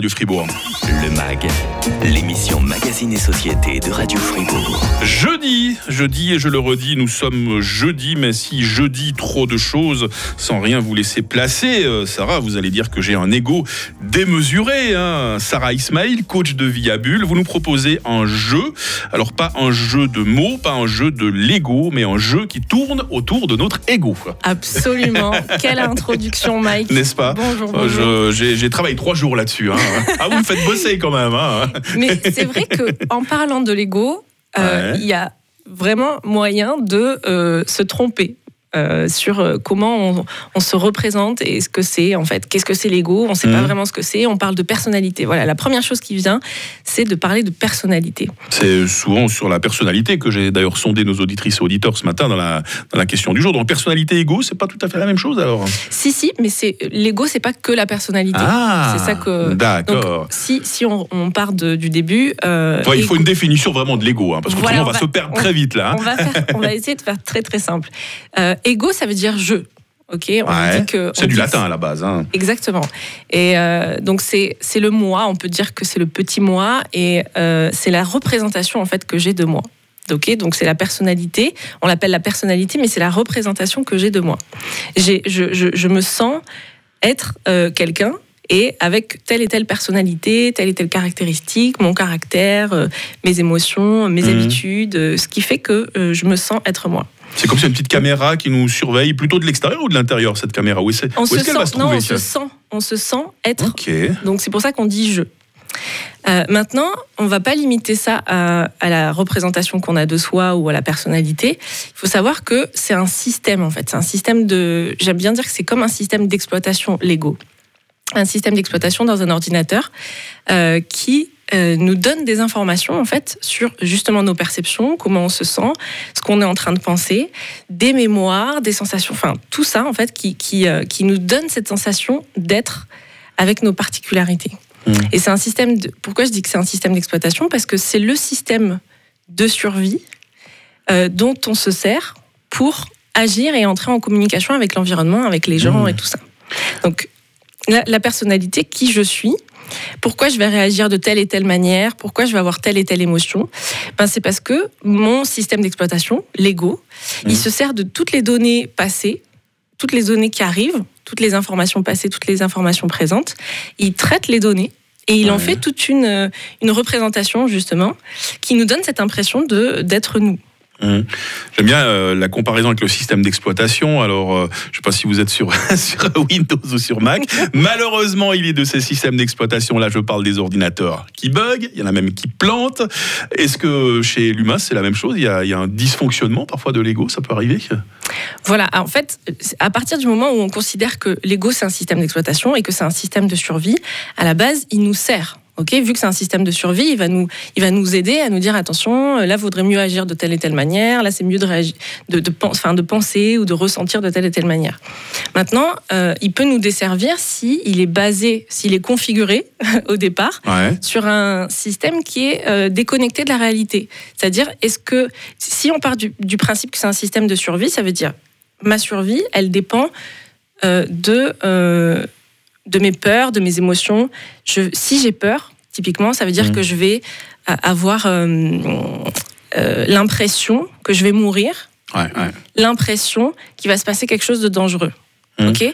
du Fribourg. Le MAG, l'émission Magazine et Société de Radio Fribourg. Jeudi, jeudi et je le redis, nous sommes jeudi, mais si jeudi trop de choses sans rien vous laisser placer, euh, Sarah, vous allez dire que j'ai un ego démesuré. Hein. Sarah Ismail, coach de Viabule, vous nous proposez un jeu. Alors pas un jeu de mots, pas un jeu de Lego, mais un jeu qui tourne autour de notre ego. Absolument. Quelle introduction, Mike. N'est-ce pas? Bonjour, Euh, bonjour. j'ai travaillé trois jours là-dessus. hein. Ah, vous me faites bosser quand même. hein. Mais c'est vrai qu'en parlant de l'ego, euh, Ouais. il y a vraiment moyen de euh, se tromper. Euh, sur euh, comment on, on se représente et ce que c'est en fait. Qu'est-ce que c'est l'ego? On ne sait pas Mhm. vraiment ce que c'est. On parle de personnalité. Voilà, la première chose qui vient, c'est de parler de personnalité. C'est souvent sur la personnalité que j'ai d'ailleurs sondé nos auditrices et auditeurs ce matin dans la, dans la question du jour. Donc personnalité égo, c'est pas tout à fait la même chose alors? Si, si, mais c'est l'ego, c'est pas que la personnalité. Ah, c'est ça que. D'accord. Si, si on, on part de- du début. euh, il faut ego- une définition vraiment de l'ego, hein, parce que Voilà, on va, va- se perdre on- très vite là. hein. on va, faire- on va essayer de faire très très simple. Euh, ego, ça veut dire je. Ok, Ouais, C'est du dit- latin à la base. hein. Exactement. Et euh, donc c'est c'est le moi. On peut dire que c'est le petit moi et euh, c'est la représentation en fait que j'ai de moi. Ok, donc c'est la personnalité. On l'appelle la personnalité, mais c'est la représentation que j'ai de moi. J'ai je, je, je me sens être euh, quelqu'un et avec telle et telle personnalité, telle et telle caractéristique, mon caractère, mes émotions, mes Mhm. habitudes, ce qui fait que je me sens être moi. C'est comme si une petite caméra qui nous surveille plutôt de l'extérieur ou de l'intérieur cette caméra? Où est-ce se est-ce qu'elle va se non, trouver on se sent, on se sent être. Donc c'est pour ça qu'on dit je. Euh, maintenant, on va pas limiter ça à, à la représentation qu'on a de soi ou à la personnalité. Il faut savoir que c'est un système en fait. C'est un système de. J'aime bien dire que c'est comme un système d'exploitation Lego. Un système d'exploitation dans un ordinateur euh, qui euh, nous donne des informations en fait sur justement nos perceptions, comment on se sent, ce qu'on est en train de penser, des mémoires, des sensations, enfin tout ça en fait qui, qui, euh, qui nous donne cette sensation d'être avec nos particularités. Mmh. Et c'est un système de. Pourquoi je dis que c'est un système d'exploitation? Parce que c'est le système de survie euh, dont on se sert pour agir et entrer en communication avec l'environnement, avec les gens Mmh. et tout ça. Donc, la, la personnalité, qui je suis, pourquoi je vais réagir de telle et telle manière, pourquoi je vais avoir telle et telle émotion, ben c'est parce que mon système d'exploitation, l'ego, Mmh. il se sert de toutes les données passées, toutes les données qui arrivent, toutes les informations passées, toutes les informations présentes. Il traite les données et il en fait toute une, euh, une représentation, justement, qui nous donne cette impression de- d'être nous. Hum. J'aime bien euh, la comparaison avec le système d'exploitation. Alors, euh, je ne sais pas si vous êtes sur, sur Windows ou sur Mac. Malheureusement, il est de ces systèmes d'exploitation. Là, je parle des ordinateurs qui bug. Il y en a même qui plantent. Est-ce que chez l'humain, c'est la même chose? Il y, a, il y a un dysfonctionnement parfois de l'ego? Ça peut arriver? Voilà, en fait, à partir du moment où on considère que l'ego c'est un système d'exploitation et que c'est un système de survie, à la base, il nous sert. Ok, vu que c'est un système de survie, il va nous, il va nous aider à nous dire attention, là, vaudrait mieux agir de telle et telle manière. Là, c'est mieux de, réagir, de, penser ou de ressentir de telle et telle manière. Maintenant, euh, il peut nous desservir si il est basé, s'il est configuré au départ Ouais. sur un système qui est euh, déconnecté de la réalité. C'est-à-dire, est-ce que si on part du, du principe que c'est un système de survie, ça veut dire ma survie, elle dépend euh, de, euh, de mes peurs, de mes émotions. Je, si j'ai peur, typiquement, ça veut dire Mhm. que je vais euh, avoir euh, euh, l'impression que je vais mourir, Ouais, ouais. l'impression qu'il va se passer quelque chose de dangereux. Ok?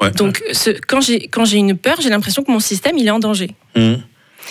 Ouais. Donc, ce, quand j'ai quand j'ai une peur, j'ai l'impression que mon système il est en danger. Hum.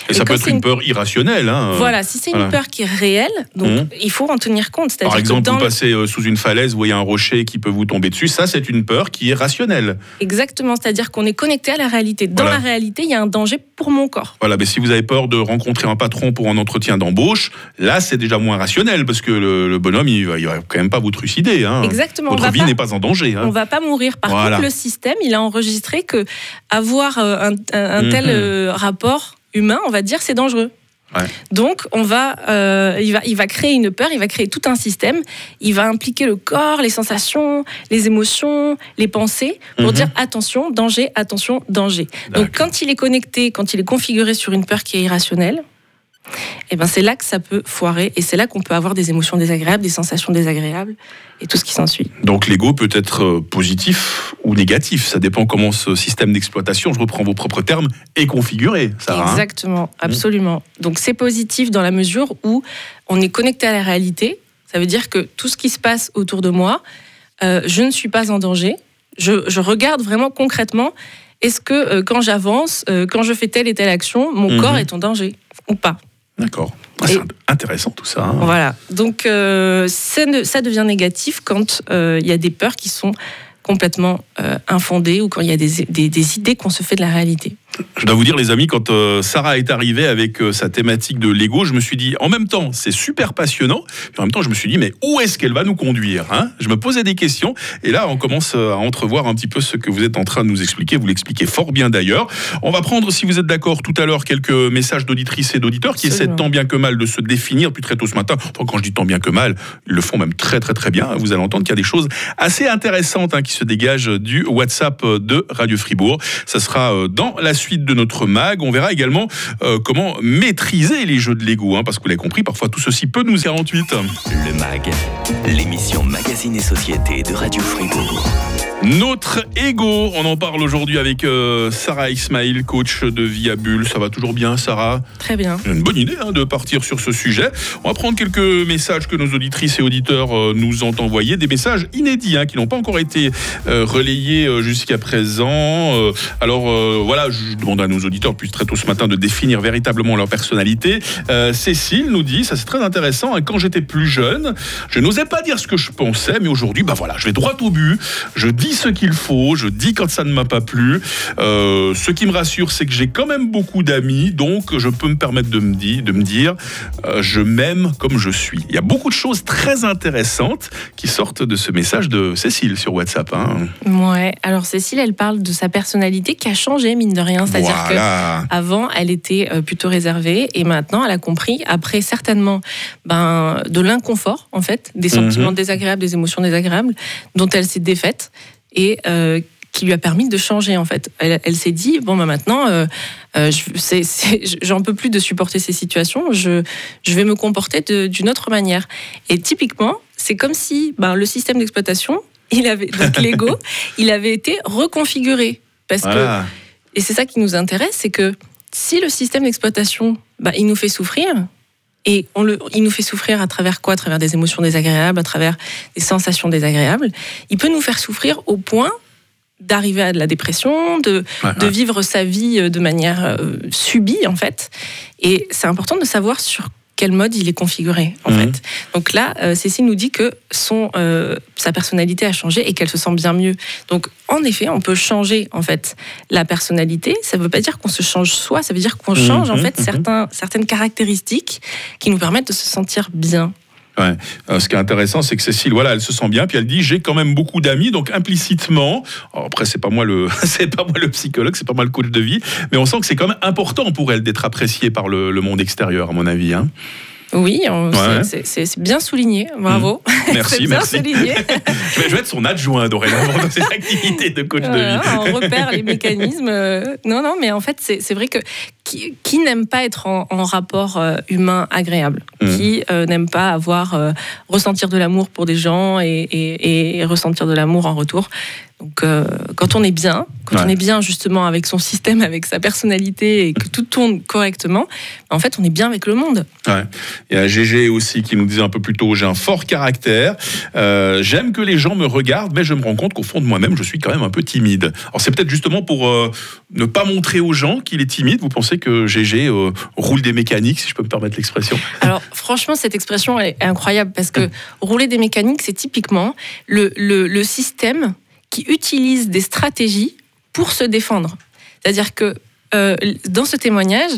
Et, ça peut être une une- peur irrationnelle. hein. Voilà, si c'est voilà. une peur qui est réelle, donc Mhm. il faut en tenir compte. Par que exemple, dans vous passez euh, sous une falaise, vous voyez un rocher qui peut vous tomber dessus. Ça, c'est une peur qui est rationnelle. Exactement, c'est-à-dire qu'on est connecté à la réalité. Dans Voilà. la réalité, il y a un danger pour mon corps. Voilà, mais si vous avez peur de rencontrer un patron pour un entretien d'embauche, là, c'est déjà moins rationnel parce que le, le bonhomme, il va, il va quand même pas vous trucider. Hein. Exactement. on Votre vie n'est pas en danger. On Hein. va pas mourir. Par Voilà. contre, le système, il a enregistré que avoir euh, un, un- un tel Mhm. euh, rapport humain, on va dire, c'est dangereux. Ouais. Donc, on va, euh, il va, il va créer une peur, il va créer tout un système. Il va impliquer le corps, les sensations, les émotions, les pensées, pour Mhm. dire attention, danger, attention, danger. Donc, quand il est connecté, quand il est configuré sur une peur qui est irrationnelle, et ben c'est là que ça peut foirer et c'est là qu'on peut avoir des émotions désagréables, des sensations désagréables et tout ce qui s'ensuit. Donc l'ego peut être euh, positif ou négatif, ça dépend comment ce système d'exploitation, je reprends vos propres termes, est configuré. Sarah, hein Exactement, absolument. Donc c'est positif dans la mesure où on est connecté à la réalité. Ça veut dire que tout ce qui se passe autour de moi, euh, je ne suis pas en danger. Je, je regarde vraiment concrètement est-ce que euh, quand j'avance, euh, quand je fais telle et telle action, mon Mhm. corps est en danger ou pas? D'accord. Ah, c'est intéressant tout ça. hein. Voilà. Donc euh, ça, ne- ça devient négatif quand euh, il y a des peurs qui sont complètement euh, infondées ou quand il y a des, des- des idées qu'on se fait de la réalité. Je dois vous dire, les amis, quand euh, Sarah est arrivée avec euh, sa thématique de Lego, je me suis dit, en même temps, c'est super passionnant. Puis en même temps, je me suis dit, mais où est-ce qu'elle va nous conduire hein? Je me posais des questions. Et là, on commence euh, à entrevoir un petit peu ce que vous êtes en train de nous expliquer. Vous l'expliquez fort bien d'ailleurs. On va prendre, si vous êtes d'accord, tout à l'heure, quelques messages d'auditrices et d'auditeurs qui essaient tant bien que mal de se définir depuis très tôt ce matin. Enfin, quand je dis tant bien que mal, ils le font même très très très bien. Vous allez entendre qu'il y a des choses assez intéressantes hein, qui se dégagent du WhatsApp de Radio Fribourg. Ça sera dans la suite de notre mag. On verra également euh, comment maîtriser les jeux de Lego, hein, parce que vous l'avez compris, parfois tout ceci peut nous 48. Le MAG, l'émission Magazine et Société de Radio Fribourg. Notre ego, on en parle aujourd'hui avec euh, Sarah Ismail, coach de Via Bulle. Ça va toujours bien, Sarah? Très bien. Une bonne idée hein, de partir sur ce sujet. On va prendre quelques messages que nos auditrices et auditeurs euh, nous ont envoyés, des messages inédits hein, qui n'ont pas encore été euh, relayés euh, jusqu'à présent. Euh, alors euh, voilà, je demande à nos auditeurs depuis très tôt ce matin de définir véritablement leur personnalité. Euh, Cécile nous dit, ça c'est très intéressant, hein, quand j'étais plus jeune, je n'osais pas dire ce que je pensais, mais aujourd'hui, bah voilà, je vais droit au but, je dis ce qu'il faut, je dis quand ça ne m'a pas plu. Euh, ce qui me rassure, c'est que j'ai quand même beaucoup d'amis, donc je peux me permettre de me dire, de me dire euh, je m'aime comme je suis. Il y a beaucoup de choses très intéressantes qui sortent de ce message de Cécile sur WhatsApp. hein. Ouais. Alors Cécile, elle parle de sa personnalité qui a changé mine de rien. C'est-à-dire que Voilà. Avant, elle était euh, plutôt réservée et maintenant, elle a compris, après certainement ben, de l'inconfort, en fait, des sentiments désagréables, des émotions désagréables, dont elle s'est défaite et euh, qui lui a permis de changer, en fait. Elle, elle s'est dit, bon, ben maintenant, euh, euh, j'en peux plus de supporter ces situations, je, je vais me comporter d'une autre manière. Et typiquement, c'est comme si ben, le système d'exploitation, il avait, donc l'ego, il avait été reconfiguré. Parce que. Et c'est ça qui nous intéresse, c'est que si le système d'exploitation, bah, il nous fait souffrir, et on le, il nous fait souffrir à travers quoi? À travers des émotions désagréables, à travers des sensations désagréables, il peut nous faire souffrir au point d'arriver à de la dépression, de, Ouais, de ouais. vivre sa vie euh, de manière euh, subie, en fait. Et c'est important de savoir sur quel mode il est configuré, en Mhm. fait. Donc là, euh, Cécile nous dit que son, euh, sa personnalité a changé et qu'elle se sent bien mieux. Donc, en effet, on peut changer, en fait, la personnalité. Ça ne veut pas dire qu'on se change soi, ça veut dire qu'on Mhm, change, en fait, mhm. certains, certaines caractéristiques qui nous permettent de se sentir bien. Ouais. Euh, ce qui est intéressant, c'est que Cécile, voilà, elle se sent bien, puis elle dit j'ai quand même beaucoup d'amis, donc implicitement. après, c'est pas moi le, c'est pas moi le psychologue, c'est pas moi le coach de vie, mais on sent que c'est quand même important pour elle d'être appréciée par le, le monde extérieur, à mon avis. hein. Oui, c'est- Ouais. bien souligné, bravo. Merci, bien merci. souligné. Je vais, je vais être son adjoint dorénavant dans ses activités de coach de vie. on repère les mécanismes. Non, non, mais en fait, c'est vrai que qui, qui n'aime pas être en, en rapport euh, humain agréable Mhm. Qui euh, n'aime pas avoir euh, ressentir de l'amour pour des gens et, et- et ressentir de l'amour en retour Donc, euh, quand on est bien, quand Ouais. on est bien justement avec son système, avec sa personnalité et que tout tourne correctement, en fait, on est bien avec le monde. Ouais. Il y a GG aussi qui nous disait un peu plus tôt j'ai un fort caractère. Euh, J'aime que les gens me regardent, mais je me rends compte qu'au fond de moi-même, je suis quand même un peu timide. Alors, c'est peut-être justement pour euh, ne pas montrer aux gens qu'il est timide. Vous pensez que GG euh, roule des mécaniques, si je peux me permettre l'expression? Alors, franchement, cette expression est incroyable parce que rouler des mécaniques, c'est typiquement le, le- le système qui utilise des stratégies pour se défendre. C'est-à-dire que euh, dans ce témoignage,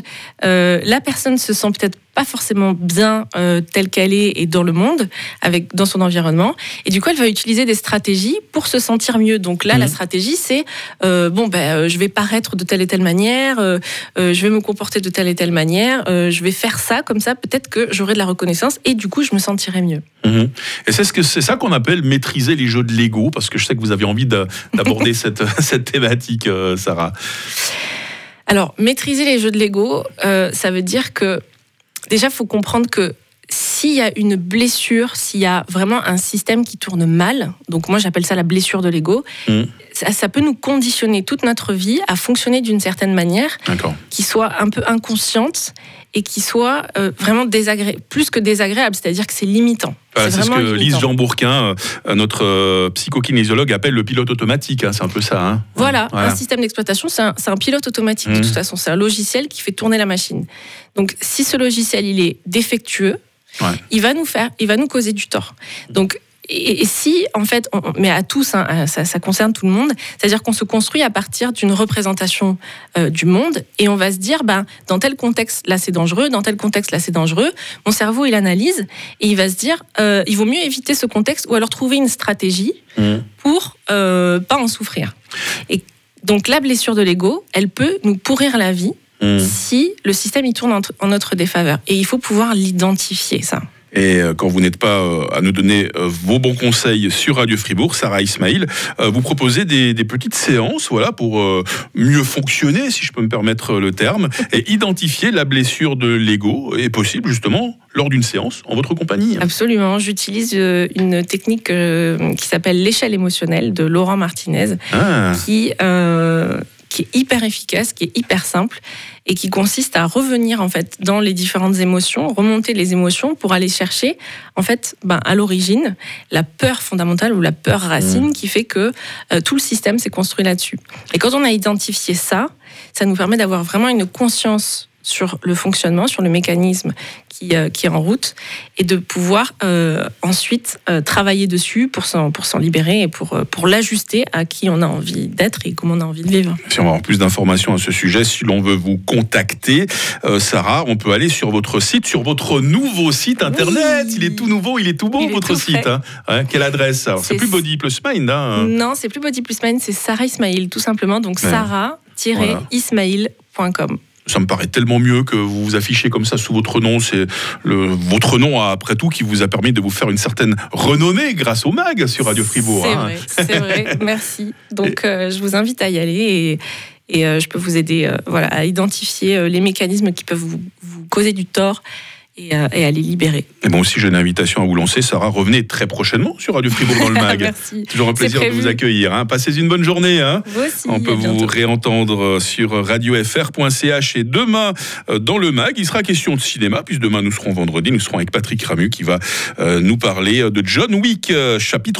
euh, la personne se sent peut-être pas forcément bien euh, telle qu'elle est et dans le monde, avec dans son environnement, et du coup elle va utiliser des stratégies pour se sentir mieux. Donc là, la Mhm. stratégie, c'est euh, bon, ben, euh, je vais paraître de telle et telle manière, euh, je vais me comporter de telle et telle manière, je vais faire ça comme ça, peut-être que j'aurai de la reconnaissance et du coup je me sentirai mieux. Mhm. Et c'est ce que c'est ça qu'on appelle maîtriser les jeux de Lego, parce que je sais que vous avez envie de- d'aborder cette, cette thématique, Sarah. Alors, maîtriser les jeux de Lego, euh, ça veut dire que déjà, il faut comprendre que s'il y a une blessure, s'il y a vraiment un système qui tourne mal, donc moi j'appelle ça la blessure de l'ego, Mm. ça, ça peut nous conditionner toute notre vie à fonctionner d'une certaine manière qui soit un peu inconsciente et qui soit euh, vraiment désagréable, plus que désagréable, c'est-à-dire que c'est limitant. C'est ce que Lise. Jean Bourquin, euh, notre euh, psychokinésiologue, appelle le pilote automatique. hein, c'est un peu ça. hein. Voilà, un système d'exploitation, c'est un, pilote automatique de Mhm. toute façon, c'est un logiciel qui fait tourner la machine. Donc si ce logiciel il est défectueux, Ouais. il va nous faire, il va nous causer du tort. Donc et, si en fait, on- mais à tous, hein, ça, ça concerne tout le monde, c'est-à-dire qu'on se construit à partir d'une représentation euh, du monde et on va se dire, ben dans tel contexte là c'est dangereux, dans tel contexte là c'est dangereux. Mon cerveau il analyse et il va se dire, euh, il vaut mieux éviter ce contexte ou alors trouver une stratégie Mm. pour euh, pas en souffrir. Et donc la blessure de l'ego, elle peut nous pourrir la vie Mm. si le système il tourne en, notre défaveur. Et il faut pouvoir l'identifier ça. Et euh, quand vous n'êtes pas euh, à nous donner euh, vos bons conseils sur Radio Fribourg, Sarah Ismail, vous proposez des, des petites séances voilà, pour mieux fonctionner, si je peux me permettre le terme, et identifier la blessure de l'ego est possible justement lors d'une séance en votre compagnie. Absolument. J'utilise une technique qui s'appelle l'échelle émotionnelle de Laurent Martinez, Ah, qui, euh, qui est hyper efficace, qui est hyper simple et qui consiste à revenir en fait dans les différentes émotions, remonter les émotions pour aller chercher en fait ben, à l'origine la peur fondamentale ou la peur racine qui fait que euh, tout le système s'est construit là-dessus. Et quand on a identifié ça, ça nous permet d'avoir vraiment une conscience sur le fonctionnement, sur le mécanisme qui, euh, qui est en route, et de pouvoir euh, ensuite euh, travailler dessus pour s'en, pour s'en libérer et pour, pour l'ajuster à qui on a envie d'être et comment on a envie de vivre. si on veut avoir plus d'informations à ce sujet, si l'on veut vous contacter, Sarah, on peut aller sur votre site, sur votre nouveau site internet. Oui. Il est tout nouveau, il est tout beau, votre tout site. hein. Quelle adresse? C'est- plus Body Plus Mind. Hein. Non, c'est plus Body Plus Mind, c'est Sarah Ismail, tout simplement. Donc Ouais. sarah-ismail.com. Ça me paraît tellement mieux que vous vous affichez comme ça sous votre nom. C'est votre nom, après tout, qui vous a permis de vous faire une certaine renommée grâce au MAG sur Radio Fribourg. C'est hein. vrai, c'est vrai. Merci. Donc, euh, je vous invite à y aller et, et, euh, je peux vous aider euh, voilà, à identifier les mécanismes qui peuvent vous, vous causer du tort et, euh, et à les libérer. Et bon, aussi, j'ai une invitation à vous lancer. Sarah, revenez très prochainement sur Radio Fribourg dans le MAG. Merci. Toujours un plaisir de vous accueillir. hein. Passez une bonne journée. hein. Vous aussi. On peut vous bientôt. réentendre sur radiofr.ch et demain euh, dans le MAG, il sera question de cinéma, puisque demain nous serons vendredi, nous serons avec Patrick Ramu qui va euh, nous parler de John Wick, euh, chapitre